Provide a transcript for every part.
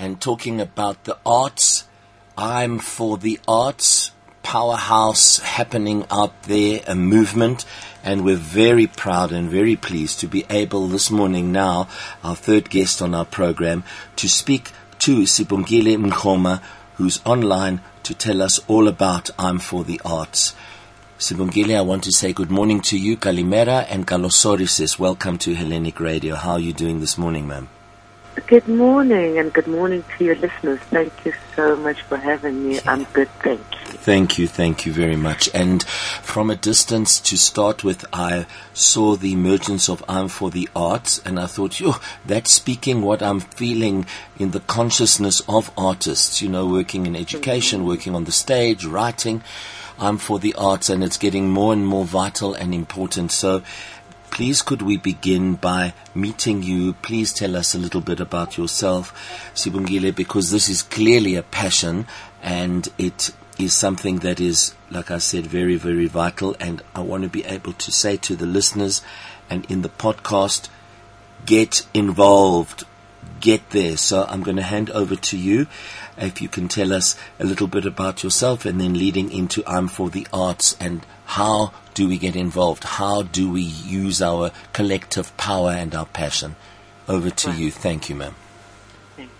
and talking about the arts. I'm for the arts powerhouse happening out there, a movement, and we're very proud and very pleased to be able this morning now, our third guest on our program, to speak to Sibongile Mngoma, who's online to tell us all about I'm for the Arts. Sibongile, I want to say good morning to you, Kalimera, and Kalosori welcome to Hellenic Radio. How are you doing this morning, ma'am? Good morning, and good morning to your listeners. Thank you so much for having me. I'm good, thank you. Thank you, thank you very much. And from a distance to start with, I saw the emergence of I'm for the Arts, and I thought, yo, that's speaking what I'm feeling in the consciousness of artists, you know, working in education, mm-hmm. working on the stage, writing. I'm for the arts, and it's getting more and more vital and important. So, please could we begin by meeting you? Please tell us a little bit about yourself, Sibongile, because this is clearly a passion and it is something that is, like I said, very, very vital. And I want to be able to say to the listeners and in the podcast, get involved, get there. So I'm going to hand over to you. If you can tell us a little bit about yourself and then leading into I'm for the Arts and how do we get involved? How do we use our collective power and our passion? Over to you. Thank you, ma'am. Thanks.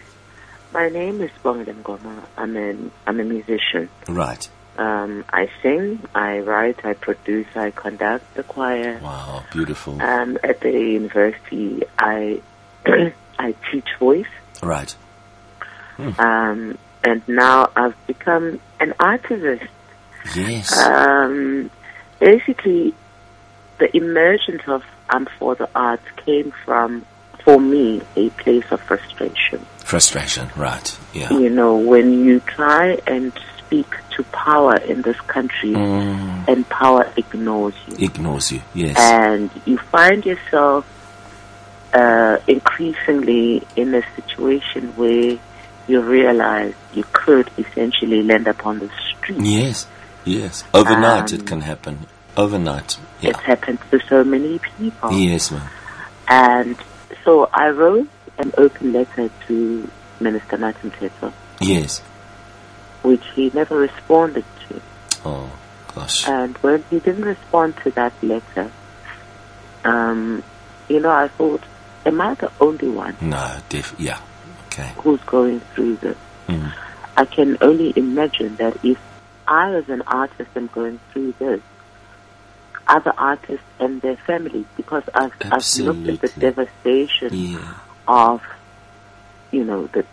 My name is Bongile Mngoma. I'm a, I'm a musician. Right. Um, I sing, I write, I produce, I conduct the choir. Wow, beautiful. Um, at the university, I I teach voice. Right. Hmm. Um, and now I've become an artist. Yes. Um, basically, the emergence of I'm for the arts came from, for me, a place of frustration. Frustration, right? Yeah. You know, when you try and speak to power in this country, mm. and power ignores you. Ignores you, yes. And you find yourself uh, increasingly in a situation where you realize you could essentially land up on the street. Yes, yes. Overnight um, it can happen. Overnight. Yeah. It's happened to so many people. Yes, ma'am. And so I wrote an open letter to Minister Martin Mthethwa. Yes. Which he never responded to. Oh, gosh. And when he didn't respond to that letter, um, you know, I thought, am I the only one? No, def- yeah. Okay. Who's going through this? Mm. I can only imagine that if I, as an artist, am going through this, other artists and their families, because I've, I've looked at the devastation yeah. of, you know, the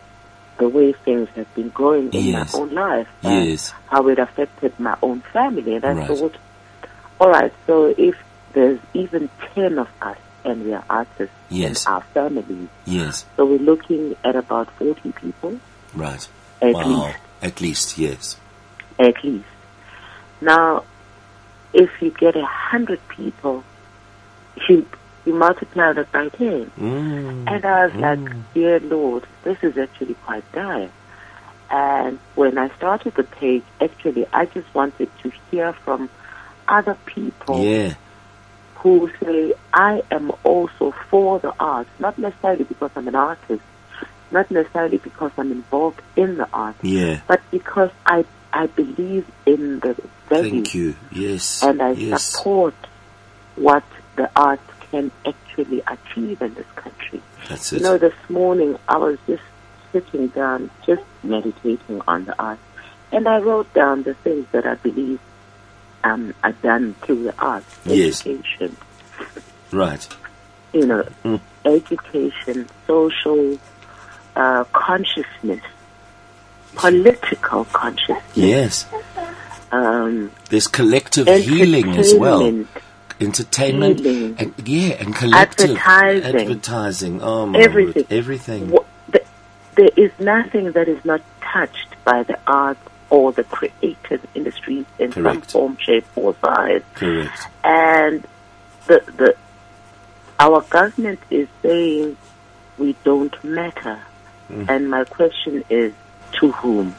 the way things have been going in yes. my own life, and yes. how it affected my own family, and I right. thought, all right, so if there's even ten of us and we are artists yes. in our families. Yes. So we're looking at about 40 people. Right. At wow. least. At least, yes. At least. Now, if you get a hundred people, you, you multiply that by 10. Mm. And I was mm. like, dear Lord, this is actually quite dire. And when I started the page, actually, I just wanted to hear from other people yeah who say, I am also for the arts, not necessarily because I'm an artist, not necessarily because I'm involved in the arts, yeah. but because I, I believe in the value. Thank you. Yes. And I yes. support what the arts can actually achieve in this country. That's it. You know, this morning I was just sitting down, just meditating on the arts, and I wrote down the things that I believe um, are done through the arts, yes. education. Right. You know, mm. education, social uh, consciousness, political consciousness. Yes. Um, There's collective healing as well. Entertainment, healing, and, yeah, and collective advertising, advertising. Oh my everything, word, everything. What, the, there is nothing that is not touched by the arts or the creative industries in Correct. some form, shape, or size. Correct. And the the our government is saying we don't matter. Mm. And my question is, to whom?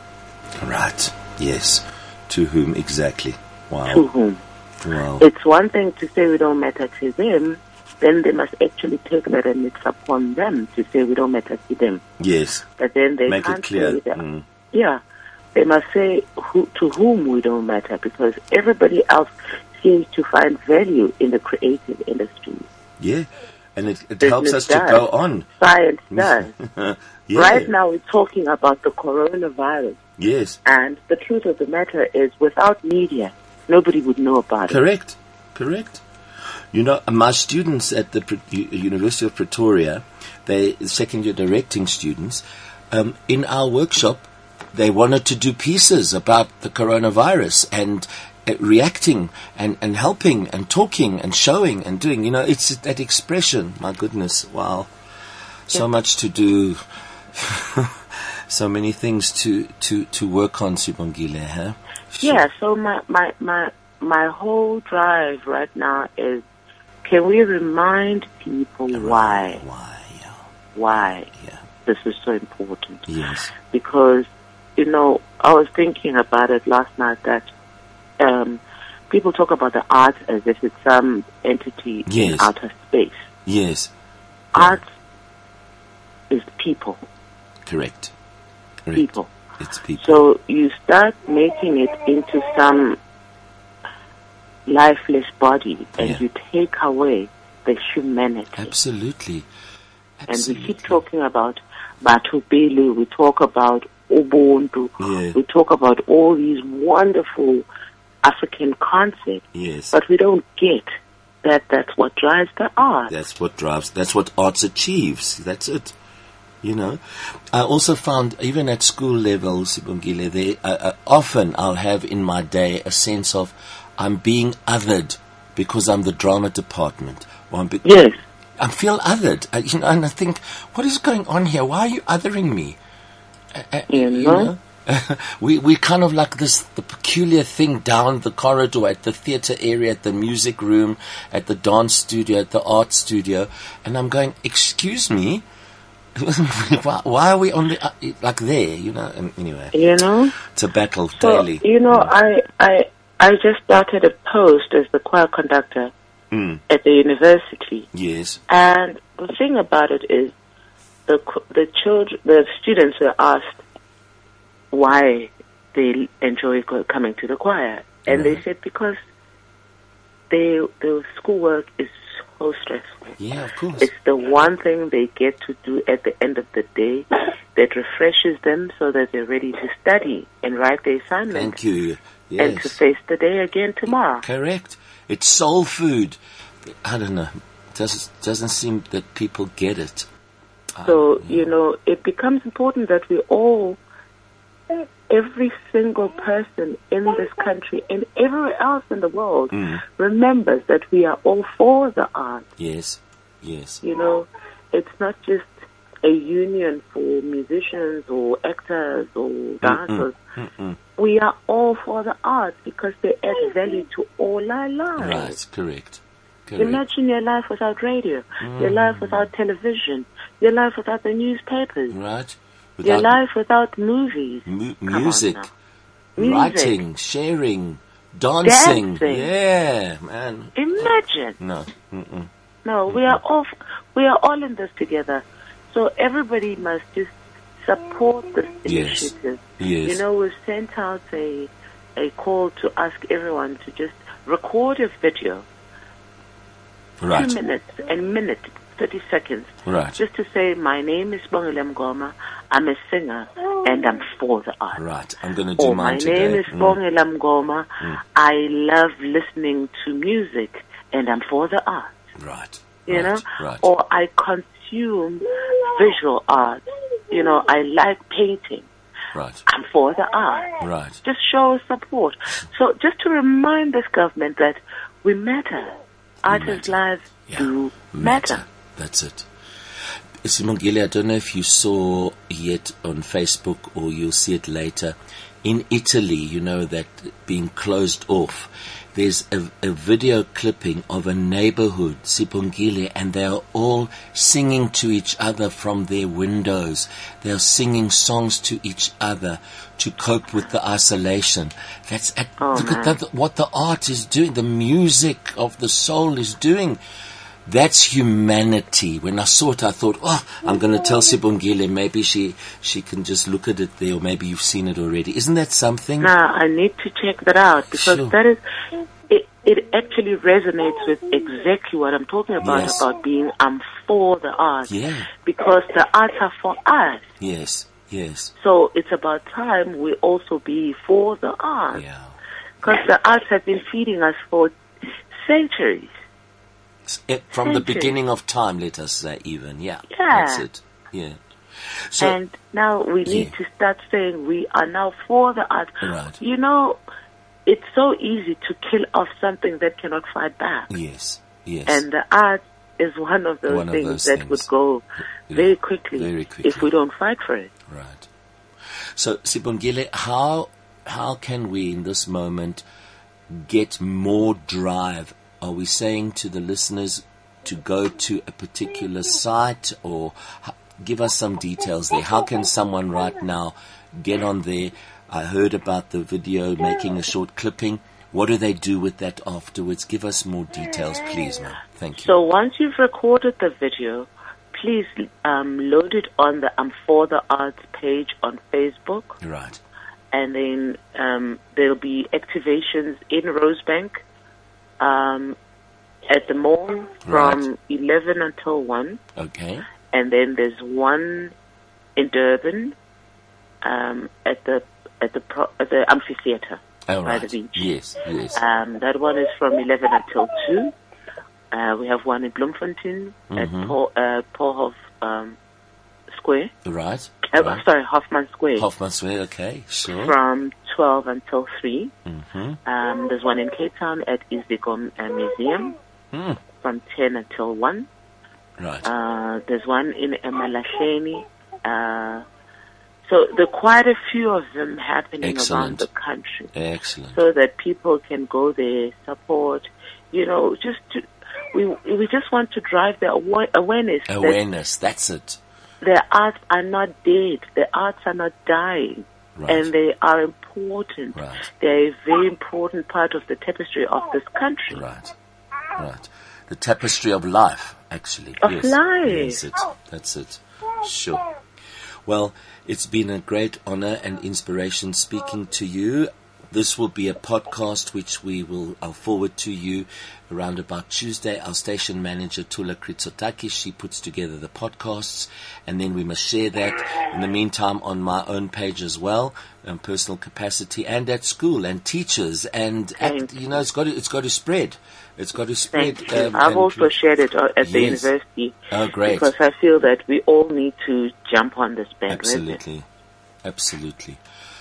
Right. Yes. To whom exactly? Wow. To whom? Wow. It's one thing to say we don't matter to them, then they must actually take that and it's upon them to say we don't matter to them. Yes. But then they Make can't it clear. Mm. Yeah, they must say who, to whom we don't matter because everybody else seems to find value in the creative industry. Yeah. And it, it helps us to go on. Science does. yeah. Right now, we're talking about the coronavirus, Yes. and the truth of the matter is, without media, nobody would know about it. Correct. Correct. You know, my students at the Pre- University of Pretoria, they second year directing students, um, in our workshop, they wanted to do pieces about the coronavirus and uh, reacting and, and helping and talking and showing and doing. You know, it's that expression. My goodness, wow. So much to do. so many things to, to, to work on, Sibongile, huh? Yeah. So my my my my whole drive right now is, can we remind people why Why? Yeah. why yeah. this is so important? Yes. because you know I was thinking about it last night that um, people talk about the arts as if it's some entity in Yes. outer space. Yes. Art is people, Correct. Correct. people. It's people. So you start making it into some lifeless body, and Yeah. you take away the humanity. Absolutely. Absolutely. And we keep talking about Batho Pele, we talk about Ubuntu, Yeah. we talk about all these wonderful African concepts, Yes. but we don't get that that's what drives the art. That's what drives, that's what arts achieves. That's it. You know, I also found even at school level, Sibongile, there uh, uh, often I'll have in my day a sense of I'm being othered because I'm the drama department, or I'm be- Yes, I feel othered, uh, you know, and I think, what is going on here? Why are you othering me? Uh, uh, You know? we we kind of like this the peculiar thing down the corridor at the theater area, at the music room, at the dance studio, at the art studio, and I'm going, excuse me, why, why are we on the uh, like there? You know. And anyway, you know. it's a battle So daily. you know, I I I just started a post as the choir conductor Mm, at the university, yes. and the thing about it is, the the children, the students were asked why they enjoy coming to the choir, and they said because they the schoolwork is so stressful. Yeah, of course. It's the one thing they get to do at the end of the day that refreshes them so that they're ready to study and write their assignments. Thank you. Yes. and to face the day again tomorrow. Correct. It's soul food. I don't know. Doesn't doesn't seem that people get it. So, ah. you know, it becomes important that we all, every single person in this country and everywhere else in the world, Mm. remembers that we are all for the arts. Yes. Yes. You know, it's not just a union for musicians or actors or dancers. Mm-mm. We are all for the arts because they add mm-hmm. value to all our lives. Right. Correct. Correct. Imagine your life without radio, your life mm. without television, your life without the newspapers, right. your life without movies. mu- Come on music. Music. writing, sharing, dancing. Dancing. Yeah, man. Imagine. No. Mm-mm. No, we are all we are all in this together. So everybody must just support this Yes. initiative. Yes. You know, we've sent out a a call to ask everyone to just record a video, right. two minutes and minute, thirty seconds, Right. just to say, "My name is Bongile Mngoma. I'm a singer, and I'm for the art." Right. I'm going to do Or mine my today. name is Mm. Bongile Mngoma. I love listening to music, and I'm for the art. Right. you right. know, Right. or I consume visual art. You know, I like painting. right. I'm for the art. Right. Just show support. So just to remind this government that we matter. Artists' matter. lives Yeah. do matter. That's it. Sibongile, I don't know if you saw yet on Facebook or you'll see it later. In Italy, you know that being closed off, there's a, a video clipping of a neighborhood, Sibongile, and they are all singing to each other from their windows. They are singing songs to each other to cope with the isolation. That's at, Oh, look at that, what the art is doing, the music of the soul is doing That's humanity. When I saw it, I thought, oh, I'm going to tell Sibongile. Maybe she she can just look at it there, or maybe you've seen it already. Isn't that something? No, I need to check that out because sure. that is it. It actually resonates with exactly what I'm talking about yes. about being I'm for the arts. Yeah. Because the arts are for us. Yes. Yes. So it's about time we also be for the arts. Yeah. Because the arts have been feeding us for centuries. It, from centuries. the beginning of time, let us say, even. Yeah. Yeah. That's it. Yeah. So, and now we need yeah. to start saying we are now for the arts. Right. You know, it's so easy to kill off something that cannot fight back. Yes. Yes. And the art is one of those one things of those that things. would go very quickly, very quickly if we don't fight for it. Right. So, Sibongile, how how can we in this moment get more drive? Are we saying to the listeners to go to a particular site or give us some details there? How can someone right now get on there? I heard about the video making a short clipping. What do they do with that afterwards? Give us more details, please, ma'am. Thank you. So once you've recorded the video, please um, load it on the I'm for the Arts page on Facebook. Right. And then um, there'll be activations in Rosebank um, at the mall from right. 11 until 1. Okay. And then there's one in Durban um, at the at the pro, at the amphitheater oh, by right. the beach. Yes, yes. Um, that one is from 11 until 2. Uh, we have one in Bloemfontein mm-hmm. at Paul, uh, Paulhof um, Square. Right. Uh, right. Sorry, Hoffman Square. Hoffman Square, okay, sure. From 12 until 3. Mm-hmm. Um, there's one in Cape Town at Iziko uh, Museum mm. from 10 until 1. Right. Uh, there's one in Emalahleni. Uh, so there are quite a few of them happening Excellent. around the country. Excellent. So that people can go there, support, you know, just to, we we just want to drive the awareness. Awareness, that that's it. The arts are not dead. The arts are not dying. Right. And they are important. Right. They're a very important part of the tapestry of this country. Right. Right. The tapestry of life, actually. Of yes. life. Yes, it. That's it. Sure. Well, it's been a great honor and inspiration speaking to you. This will be a podcast which we will I'll forward to you around about Tuesday. Our station manager Tula Kritsotakis, she puts together the podcasts and then we must share that in the meantime on my own page as well, in personal capacity and at school and teachers and at, you know it's got to it's got to spread. It's got to spread. Um, I've also shared it at the yes. university. Oh, great! Because I feel that we all need to jump on this bandwagon. Absolutely, absolutely.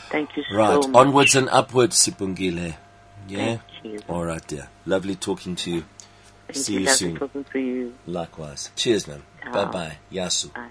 Thank you so right. much. Onwards and upwards, Sibongile. Yeah. All right, dear. Lovely talking to you. Thank See you. you Lovely soon. talking to you. Likewise. Cheers, man. Bye bye. Yasu. Bye.